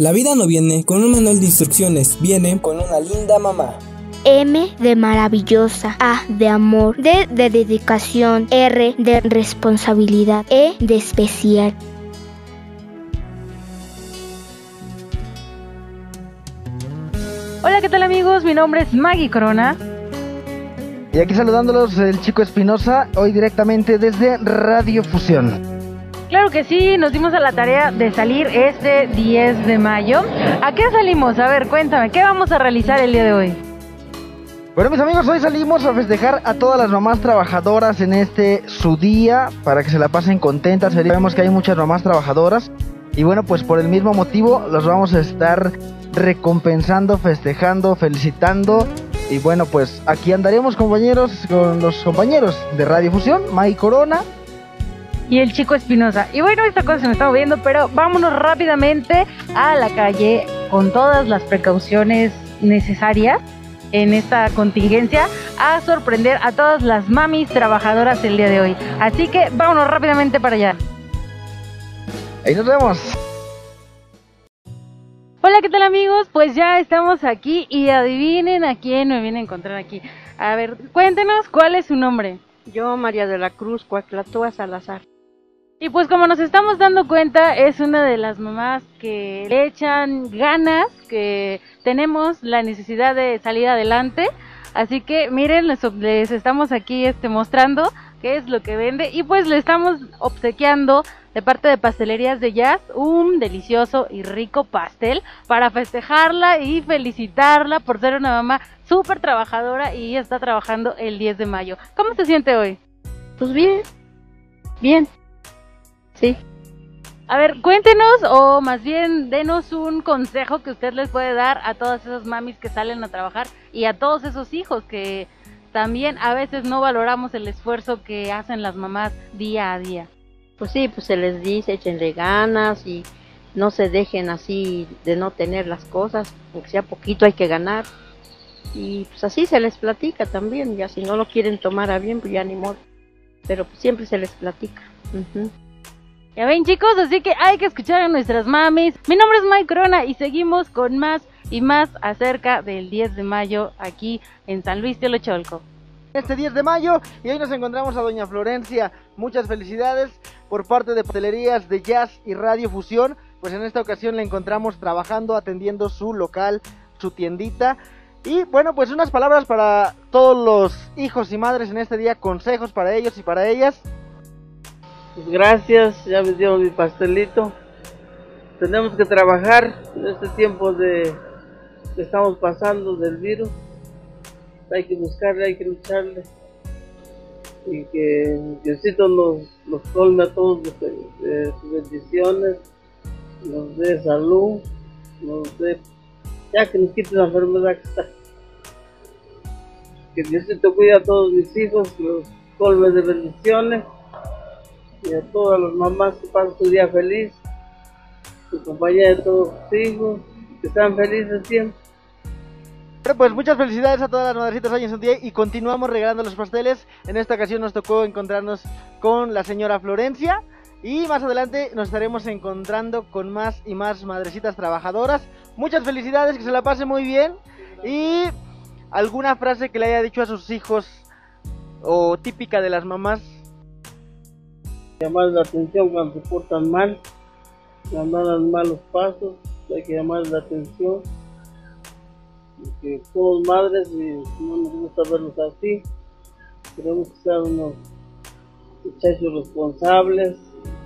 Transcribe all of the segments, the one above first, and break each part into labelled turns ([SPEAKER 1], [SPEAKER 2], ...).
[SPEAKER 1] La vida no viene con un manual de instrucciones, viene con una linda mamá.
[SPEAKER 2] M de maravillosa, A de amor, D de dedicación, R de responsabilidad, E de especial.
[SPEAKER 3] Hola, ¿qué tal amigos? Mi nombre es Maggie Corona.
[SPEAKER 4] Y aquí saludándolos el chico Espinosa, hoy directamente desde Radio Fusión.
[SPEAKER 3] Claro que sí, nos dimos a la tarea de salir este 10 de mayo. ¿A qué salimos? A ver, cuéntame, ¿qué vamos a realizar el día de hoy?
[SPEAKER 4] Bueno, mis amigos, hoy salimos a festejar a todas las mamás trabajadoras en este su día para que se la pasen contentas. Sabemos que hay muchas mamás trabajadoras y bueno, pues por el mismo motivo los vamos a estar recompensando, festejando, felicitando. Y bueno, pues aquí andaremos compañeros con los compañeros de Radio Fusión, Mai Corona,
[SPEAKER 3] y el chico Espinosa. Y bueno, esta cosa se me está moviendo, pero vámonos rápidamente a la calle con todas las precauciones necesarias en esta contingencia a sorprender a todas las mamis trabajadoras el día de hoy. Así que vámonos rápidamente para allá.
[SPEAKER 4] Ahí nos vemos.
[SPEAKER 3] Hola, ¿qué tal amigos? Pues ya estamos aquí y adivinen a quién me viene a encontrar aquí. A ver, cuéntenos cuál es su nombre.
[SPEAKER 5] Yo, María de la Cruz, Cuaclatúa Salazar.
[SPEAKER 3] Y pues como nos estamos dando cuenta, es una de las mamás que le echan ganas, que tenemos la necesidad de salir adelante. Así que miren, les, estamos aquí este, mostrando qué es lo que vende y pues le estamos obsequiando de parte de Pastelerías de Jazz un delicioso y rico pastel para festejarla y felicitarla por ser una mamá súper trabajadora y está trabajando el 10 de mayo. ¿Cómo se siente hoy?
[SPEAKER 5] Pues bien, bien. Sí.
[SPEAKER 3] A ver, cuéntenos o más bien denos un consejo que usted les puede dar a todas esas mamis que salen a trabajar y a todos esos hijos que también a veces no valoramos el esfuerzo que hacen las mamás día a día.
[SPEAKER 5] Pues sí, pues se les dice, échenle ganas y no se dejen así de no tener las cosas, aunque sea poquito hay que ganar. Y pues así se les platica también, ya si no lo quieren tomar a bien, pues ya ni modo. Pero pues siempre se les platica.
[SPEAKER 3] Ya ven chicos, así que hay que escuchar a nuestras mamis. Mi nombre es Mike Corona y seguimos con más y más acerca del 10 de mayo aquí en San Luis de Locholco.
[SPEAKER 4] Este 10 de mayo y hoy nos encontramos a Doña Florencia. Muchas felicidades por parte de Pastelerías de Jazz y Radio Fusión. Pues en esta ocasión la encontramos trabajando, atendiendo su local, su tiendita. Y bueno, pues unas palabras para todos los hijos y madres en este día, consejos para ellos y para ellas.
[SPEAKER 6] Gracias, ya me dieron mi pastelito. Tenemos que trabajar en este tiempo de que estamos pasando del virus. Hay que buscarle, hay que lucharle. Y que Diosito nos, nos colme a todos de, sus bendiciones, nos dé salud, nos dé, ya que nos quite la enfermedad que está. Que Diosito cuide a todos mis hijos, los colme de bendiciones y a todas las mamás que pasen su día feliz, su compañía de todos sus hijos, que sean felices siempre.
[SPEAKER 4] Pues muchas felicidades a todas las madrecitas hoy en su día y continuamos regalando los pasteles. En esta ocasión nos tocó encontrarnos con la señora Florencia y más adelante nos estaremos encontrando con más y más madrecitas trabajadoras. Muchas felicidades, que se la pase muy bien y alguna frase que le haya dicho a sus hijos o típica de las mamás
[SPEAKER 6] llamar la atención cuando se portan mal, cuando dan malos pasos, hay que llamar la atención. Que somos madres y no nos gusta verlos así. Queremos que sean unos muchachos responsables,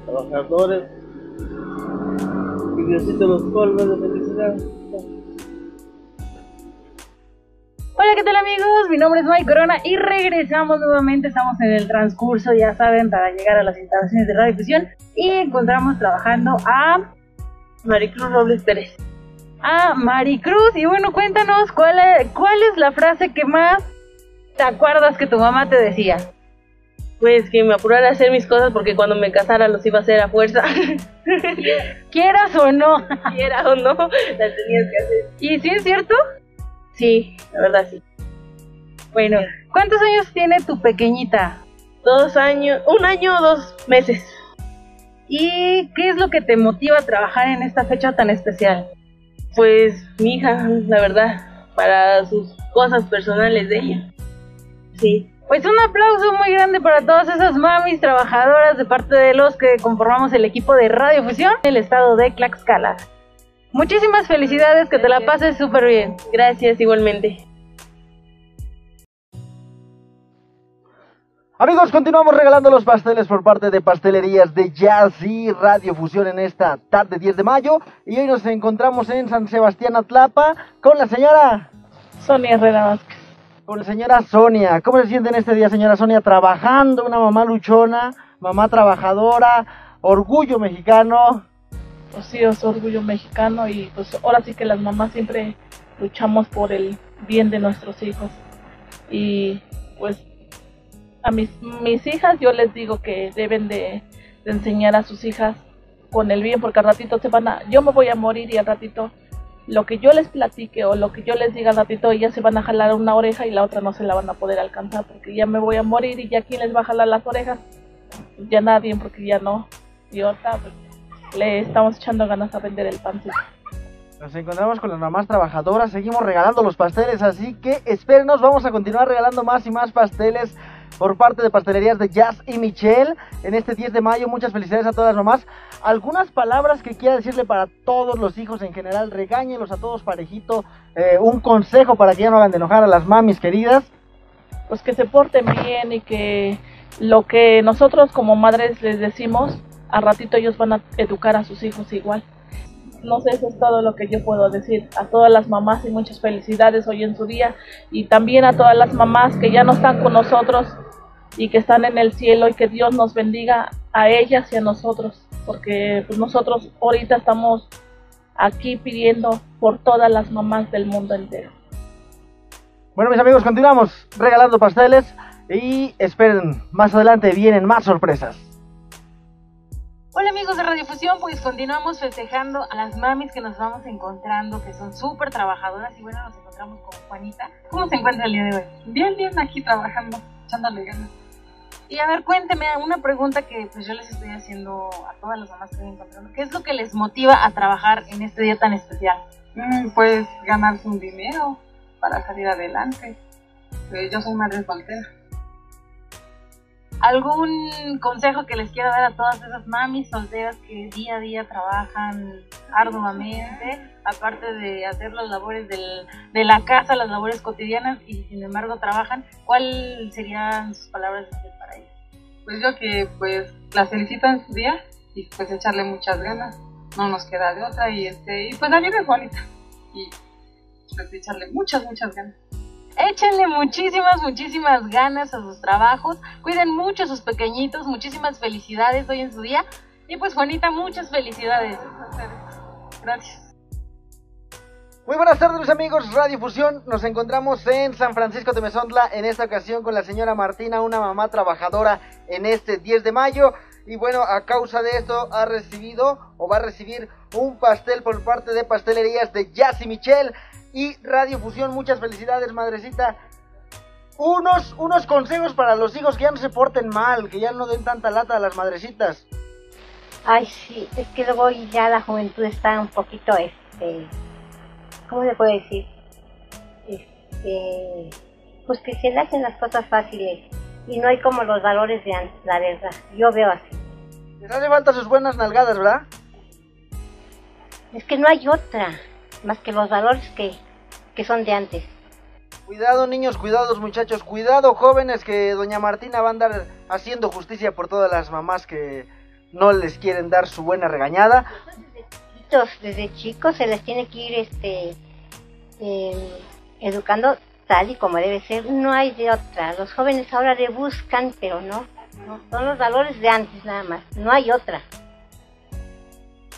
[SPEAKER 6] trabajadores. Y Diosito los colme de felicidad.
[SPEAKER 3] Hola, ¿qué tal amigos? Mi nombre es Mike Corona y regresamos nuevamente. Estamos en el transcurso, ya saben, para llegar a las instalaciones de Radio Fusión y encontramos trabajando a
[SPEAKER 5] Maricruz Robles Pérez.
[SPEAKER 3] A Maricruz. Y bueno, cuéntanos cuál es, cuál es la frase que más te acuerdas que tu mamá te decía.
[SPEAKER 5] Pues que me apurara a hacer mis cosas porque cuando me casara los iba a hacer a fuerza.
[SPEAKER 3] Quieras o no.
[SPEAKER 5] Quieras o no, las tenías que hacer.
[SPEAKER 3] ¿Y si es cierto?
[SPEAKER 5] Sí, la verdad sí.
[SPEAKER 3] Bueno, ¿cuántos años tiene tu pequeñita?
[SPEAKER 5] Dos años, un año o dos meses.
[SPEAKER 3] ¿Y qué es lo que te motiva a trabajar en esta fecha tan especial?
[SPEAKER 7] Pues mi hija, la verdad, para sus cosas personales de ella. Sí.
[SPEAKER 3] Pues un aplauso muy grande para todas esas mamis trabajadoras de parte de los que conformamos el equipo de Radiofusión en el estado de Tlaxcala. Muchísimas felicidades, que te la pases súper bien.
[SPEAKER 7] Gracias igualmente.
[SPEAKER 4] Amigos, continuamos regalando los pasteles por parte de Pastelerías de Jazz y Radio Fusión en esta tarde 10 de mayo. Y hoy nos encontramos en San Sebastián Atlapa con la señora
[SPEAKER 7] Sonia Herrera Vázquez.
[SPEAKER 4] Con la señora Sonia. ¿Cómo se siente en este día, señora Sonia? Trabajando, una mamá luchona, mamá trabajadora, orgullo mexicano.
[SPEAKER 7] Pues sí, es orgullo mexicano y pues ahora sí que las mamás siempre luchamos por el bien de nuestros hijos. Y pues a mis, mis hijas yo les digo que deben de, enseñar a sus hijas con el bien porque al ratito se van a, yo me voy a morir y al ratito lo que yo les platique o lo que yo les diga al ratito ellas se van a jalar una oreja y la otra no se la van a poder alcanzar porque ya me voy a morir y ya quién les va a jalar las orejas ya nadie porque ya no y ahorita pues, le estamos echando ganas a vender el pancito
[SPEAKER 4] nos encontramos con las mamás trabajadoras, seguimos regalando los pasteles, así que espérenos, vamos a continuar regalando más y más pasteles por parte de Pastelerías de Jazz y Michelle en este 10 de mayo. Muchas felicidades a todas las mamás. Algunas palabras que quiera decirle para todos los hijos en general, regáñelos a todos parejito. Eh, un consejo para que ya no hagan de enojar a las mamis queridas.
[SPEAKER 7] Pues que se porten bien y que lo que nosotros como madres les decimos, a ratito ellos van a educar a sus hijos igual no sé, eso es todo lo que yo puedo decir. A todas las mamás y muchas felicidades hoy en su día y también a todas las mamás que ya no están con nosotros y que están en el cielo y que Dios nos bendiga a ellas y a nosotros, porque pues, nosotros ahorita estamos aquí pidiendo por todas las mamás del mundo entero.
[SPEAKER 4] Bueno, mis amigos, continuamos regalando pasteles y esperen, más adelante vienen más sorpresas.
[SPEAKER 3] Hola amigos de Radiofusión, pues continuamos festejando a las mamis que nos vamos encontrando, que son súper trabajadoras y bueno, nos encontramos con Juanita. ¿Cómo se encuentra el día de hoy?
[SPEAKER 8] Bien, bien, aquí trabajando, echándole ganas.
[SPEAKER 3] Y a ver, cuénteme una pregunta que pues yo les estoy haciendo a todas las mamás que estoy encontrando. ¿Qué es lo que les motiva a trabajar en este día tan especial?
[SPEAKER 8] Mm, pues ganarse un dinero para salir adelante. Eh, yo soy madre soltera.
[SPEAKER 3] ¿Algún consejo que les quiera dar a todas esas mamis solteras que día a día trabajan arduamente, aparte de hacer las labores del, de la casa, las labores cotidianas y sin embargo trabajan? ¿Cuáles serían sus palabras para ellas?
[SPEAKER 8] Pues yo que pues las felicito en su día y pues echarle muchas ganas, no nos queda de otra y este y pues la vida es bonita y pues echarle muchas, muchas ganas.
[SPEAKER 3] Échenle muchísimas, muchísimas ganas a sus trabajos. Cuiden mucho a sus pequeñitos. Muchísimas felicidades hoy en su día. Y pues Juanita, muchas felicidades.
[SPEAKER 8] Gracias.
[SPEAKER 4] Muy buenas tardes mis amigos, Radio Fusión, nos encontramos en San Francisco de Mesondla, en esta ocasión con la señora Martina, una mamá trabajadora en este 10 de mayo, y bueno, a causa de esto ha recibido o va a recibir un pastel por parte de pastelerías de Jazz y Michelle, y Radio Fusión. Muchas felicidades, madrecita. Unos, unos consejos para los hijos que ya no se porten mal, que ya no den tanta lata a las madrecitas.
[SPEAKER 5] Ay, sí, es que luego ya la juventud está un poquito, este, ¿cómo se puede decir? Este, pues que se le hacen las cosas fáciles y no hay como los valores de antes, la verdad. Yo veo así.
[SPEAKER 4] Les hace falta sus buenas nalgadas, ¿verdad?
[SPEAKER 5] Es que no hay otra más que los valores que, que son de antes.
[SPEAKER 4] Cuidado niños, cuidados muchachos, cuidado jóvenes que doña Martina va a andar haciendo justicia por todas las mamás que no les quieren dar su buena regañada.
[SPEAKER 5] Desde desde chicos se les tiene que ir este em, educando tal y como debe ser, no hay de otra. Los jóvenes ahora le buscan, pero no, no son los valores de antes nada más, no hay otra.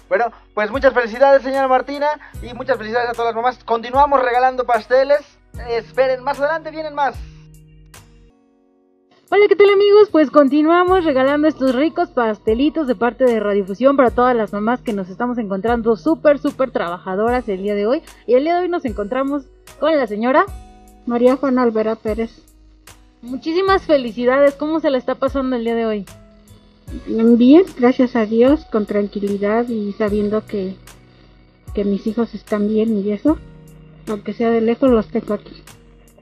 [SPEAKER 4] Bueno, pues muchas felicidades, señora Martina, y muchas felicidades a todas las mamás. Continuamos regalando pasteles. Esperen, más adelante vienen más.
[SPEAKER 3] Hola, ¿qué tal amigos? Pues continuamos regalando estos ricos pastelitos de parte de Radiofusión para todas las mamás que nos estamos encontrando súper, súper trabajadoras el día de hoy. Y el día de hoy nos encontramos con la señora
[SPEAKER 9] María Juana Alvera Pérez.
[SPEAKER 3] Muchísimas felicidades, ¿cómo se le está pasando el día de hoy?
[SPEAKER 9] Bien, gracias a Dios, con tranquilidad y sabiendo que que mis hijos están bien y eso. Aunque sea de lejos, los tengo aquí.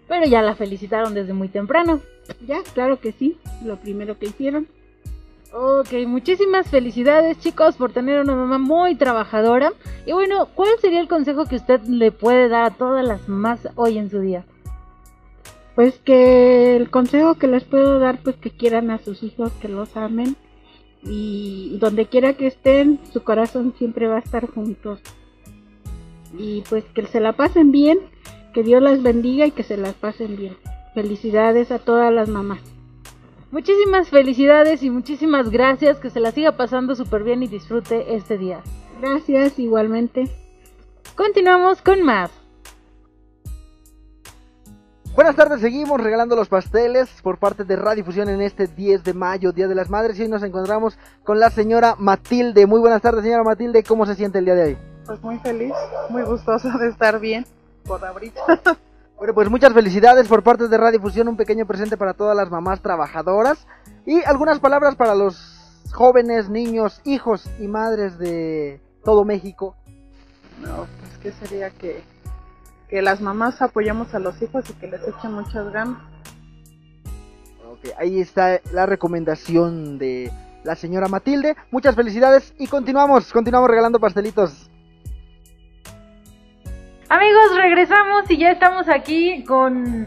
[SPEAKER 3] Pero ya la felicitaron desde muy temprano.
[SPEAKER 9] Ya, claro que sí, lo primero que hicieron.
[SPEAKER 3] Ok, muchísimas felicidades chicos por tener una mamá muy trabajadora. Y bueno, ¿cuál sería el consejo que usted le puede dar a todas las mamás hoy en su día?
[SPEAKER 9] Pues que el consejo que les puedo dar, pues que quieran a sus hijos, que los amen y donde quiera que estén, su corazón siempre va a estar juntos. Y pues que se la pasen bien, que Dios las bendiga y que se las pasen bien. Felicidades a todas las mamás.
[SPEAKER 3] Muchísimas felicidades y muchísimas gracias, que se la siga pasando súper bien y disfrute este día.
[SPEAKER 9] Gracias igualmente.
[SPEAKER 3] Continuamos con más.
[SPEAKER 4] Buenas tardes, seguimos regalando los pasteles por parte de Radifusión en este 10 de mayo, Día de las Madres, y hoy nos encontramos con la señora Matilde. Muy buenas tardes, señora Matilde, ¿cómo se siente el día de hoy?
[SPEAKER 10] Pues muy feliz, muy gustosa de estar bien por ahorita.
[SPEAKER 4] Bueno, pues muchas felicidades por parte de Radifusión, un pequeño presente para todas las mamás trabajadoras y algunas palabras para los jóvenes, niños, hijos y madres de todo México.
[SPEAKER 10] No, pues que sería que, que las mamás apoyamos a los hijos y que les echen muchas ganas.
[SPEAKER 4] Ok, ahí está la recomendación de la señora Matilde. Muchas felicidades y continuamos, continuamos regalando pastelitos.
[SPEAKER 3] Amigos, regresamos y ya estamos aquí con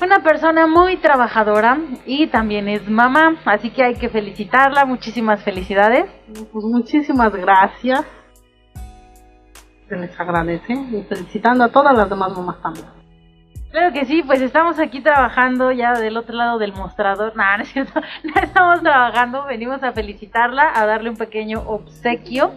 [SPEAKER 3] una persona muy trabajadora y también es mamá, así que hay que felicitarla, muchísimas felicidades.
[SPEAKER 10] Pues muchísimas gracias. Se les agradece y felicitando a todas las demás mamás también.
[SPEAKER 3] Claro que sí, pues estamos aquí trabajando ya del otro lado del mostrador. Nada, no es cierto, no estamos trabajando, venimos a felicitarla, a darle un pequeño obsequio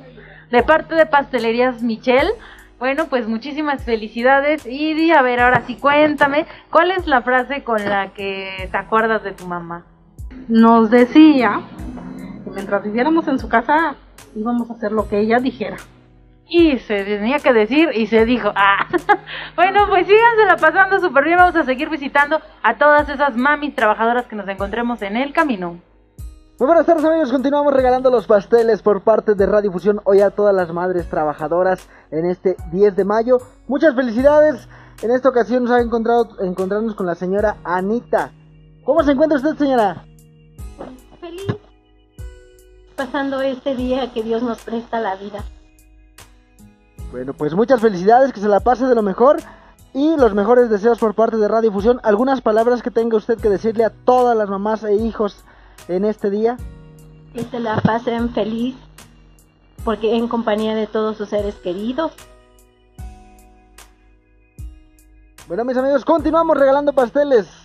[SPEAKER 3] de parte de Pastelerías Michelle. Bueno, pues muchísimas felicidades y a ver, ahora sí cuéntame, ¿cuál es la frase con la que te acuerdas de tu mamá?
[SPEAKER 10] Nos decía que mientras viviéramos en su casa íbamos a hacer lo que ella dijera.
[SPEAKER 3] Y se tenía que decir y se dijo, ah, bueno, pues sígansela pasando súper bien, vamos a seguir visitando a todas esas mamis trabajadoras que nos encontremos en el camino.
[SPEAKER 4] Muy buenas tardes amigos, continuamos regalando los pasteles por parte de Radifusión hoy a todas las madres trabajadoras en este 10 de mayo. Muchas felicidades, en esta ocasión nos ha encontrado encontrarnos con la señora Anita. ¿Cómo se encuentra usted señora?
[SPEAKER 11] Feliz, pasando este día que Dios nos presta la vida.
[SPEAKER 4] Bueno, pues muchas felicidades, que se la pase de lo mejor y los mejores deseos por parte de Radifusión. Algunas palabras que tenga usted que decirle a todas las mamás e hijos en este día?
[SPEAKER 11] Que se la pasen feliz, porque en compañía de todos sus seres queridos.
[SPEAKER 4] Bueno, mis amigos, continuamos regalando pasteles.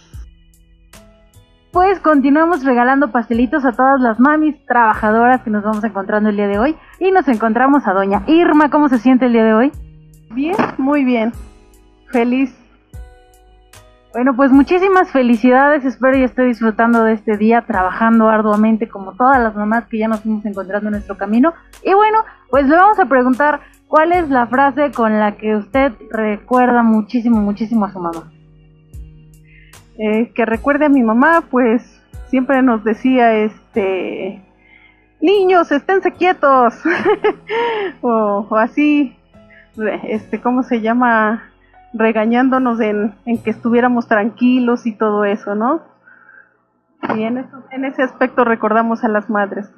[SPEAKER 3] Pues continuamos regalando pastelitos a todas las mamis trabajadoras que nos vamos encontrando el día de hoy. Y nos encontramos a doña Irma. ¿Cómo se siente el día de hoy?
[SPEAKER 10] Bien, muy bien. Feliz
[SPEAKER 3] bueno, pues muchísimas felicidades, espero y esté disfrutando de este día, trabajando arduamente como todas las mamás que ya nos fuimos encontrando en nuestro camino. Y bueno, pues le vamos a preguntar cuál es la frase con la que usted recuerda muchísimo, muchísimo a su mamá.
[SPEAKER 10] Eh, que recuerde a mi mamá, pues siempre nos decía, este, niños, esténse quietos, o, así, este, ¿cómo se llama? regañándonos en, que estuviéramos tranquilos y todo eso, ¿no? Y en, eso, en ese aspecto recordamos a las madres.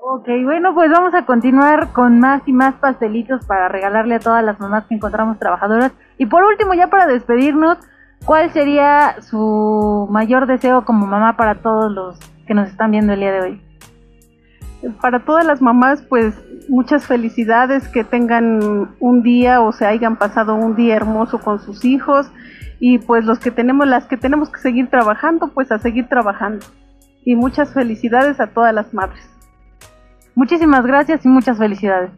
[SPEAKER 3] Ok, bueno, pues vamos a continuar con más y más pastelitos para regalarle a todas las mamás que encontramos trabajadoras. Y por último, ya para despedirnos, ¿cuál sería su mayor deseo como mamá para todos los que nos están viendo el día de hoy?
[SPEAKER 10] Para todas las mamás, pues muchas felicidades, que tengan un día o se hayan pasado un día hermoso con sus hijos y pues los que tenemos, las que tenemos que seguir trabajando, pues a seguir trabajando. Y muchas felicidades a todas las madres.
[SPEAKER 3] Muchísimas gracias y muchas felicidades.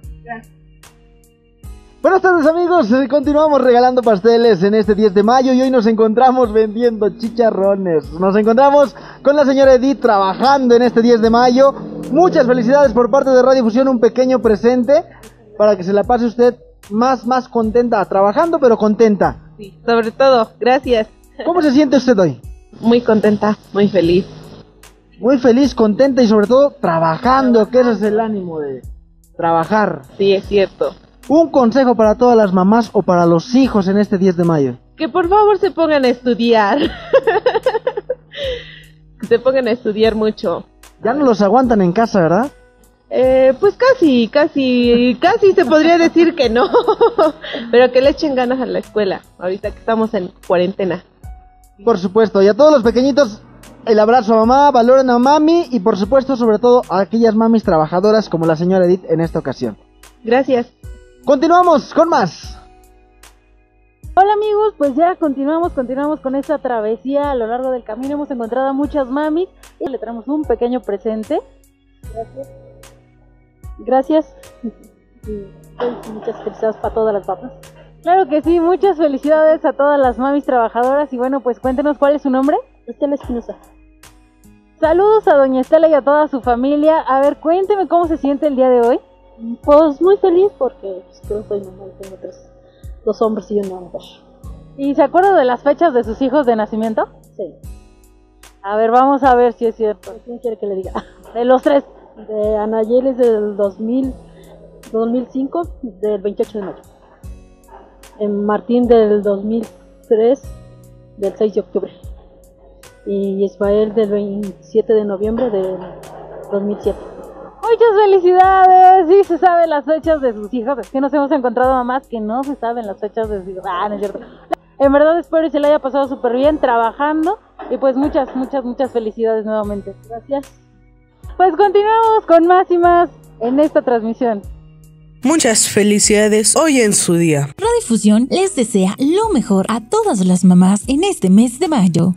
[SPEAKER 4] Buenas tardes amigos, eh, continuamos regalando pasteles en este 10 de mayo y hoy nos encontramos vendiendo chicharrones. Nos encontramos con la señora Edith trabajando en este 10 de mayo. Muchas felicidades por parte de Radio Fusión, un pequeño presente para que se la pase usted más, más contenta, trabajando pero contenta.
[SPEAKER 12] Sí, sobre todo, gracias.
[SPEAKER 4] ¿Cómo se siente usted hoy?
[SPEAKER 12] Muy contenta, muy feliz.
[SPEAKER 4] Muy feliz, contenta y sobre todo trabajando, que ese es el ánimo de trabajar.
[SPEAKER 12] Sí, es cierto.
[SPEAKER 4] Un consejo para todas las mamás o para los hijos en este 10 de mayo.
[SPEAKER 12] Que por favor se pongan a estudiar. que se pongan a estudiar mucho.
[SPEAKER 4] Ya no los aguantan en casa, ¿verdad?
[SPEAKER 12] Eh, pues casi, casi, casi se podría decir que no. Pero que le echen ganas a la escuela, ahorita que estamos en cuarentena.
[SPEAKER 4] Por supuesto, y a todos los pequeñitos, el abrazo a mamá, valoren a mami y por supuesto, sobre todo, a aquellas mamis trabajadoras como la señora Edith en esta ocasión.
[SPEAKER 12] Gracias.
[SPEAKER 4] Continuamos con más.
[SPEAKER 3] Hola amigos, pues ya continuamos, continuamos con esta travesía a lo largo del camino. Hemos encontrado a muchas mamis y le traemos un pequeño presente. Gracias. Gracias. Y, pues, muchas felicidades para todas las papas. Claro que sí, muchas felicidades a todas las mamis trabajadoras y bueno, pues cuéntenos cuál es su nombre.
[SPEAKER 11] Estela Espinosa.
[SPEAKER 3] Saludos a doña Estela y a toda su familia. A ver, cuénteme cómo se siente el día de hoy.
[SPEAKER 11] Pues muy feliz porque pues, creo que soy mamá y tengo tres, dos hombres y una mujer.
[SPEAKER 3] ¿Y se acuerda de las fechas de sus hijos de nacimiento?
[SPEAKER 11] Sí.
[SPEAKER 3] A ver, vamos a ver si es cierto.
[SPEAKER 11] ¿Quién quiere que le diga?
[SPEAKER 3] De los tres.
[SPEAKER 11] De Anayel es del 2000, 2005, del 28 de mayo. En Martín del 2003, del 6 de octubre. Y Ismael del 27 de noviembre del 2007.
[SPEAKER 3] Muchas felicidades. Sí se saben las fechas de sus hijos. Es que nos hemos encontrado mamás que no se saben las fechas de sus hijos. Ah, no es cierto. En verdad espero que se le haya pasado súper bien trabajando. Y pues muchas, muchas, muchas felicidades nuevamente.
[SPEAKER 11] Gracias.
[SPEAKER 3] Pues continuamos con más y más en esta transmisión.
[SPEAKER 1] Muchas felicidades hoy en su día.
[SPEAKER 13] Radiodifusión les desea lo mejor a todas las mamás en este mes de mayo.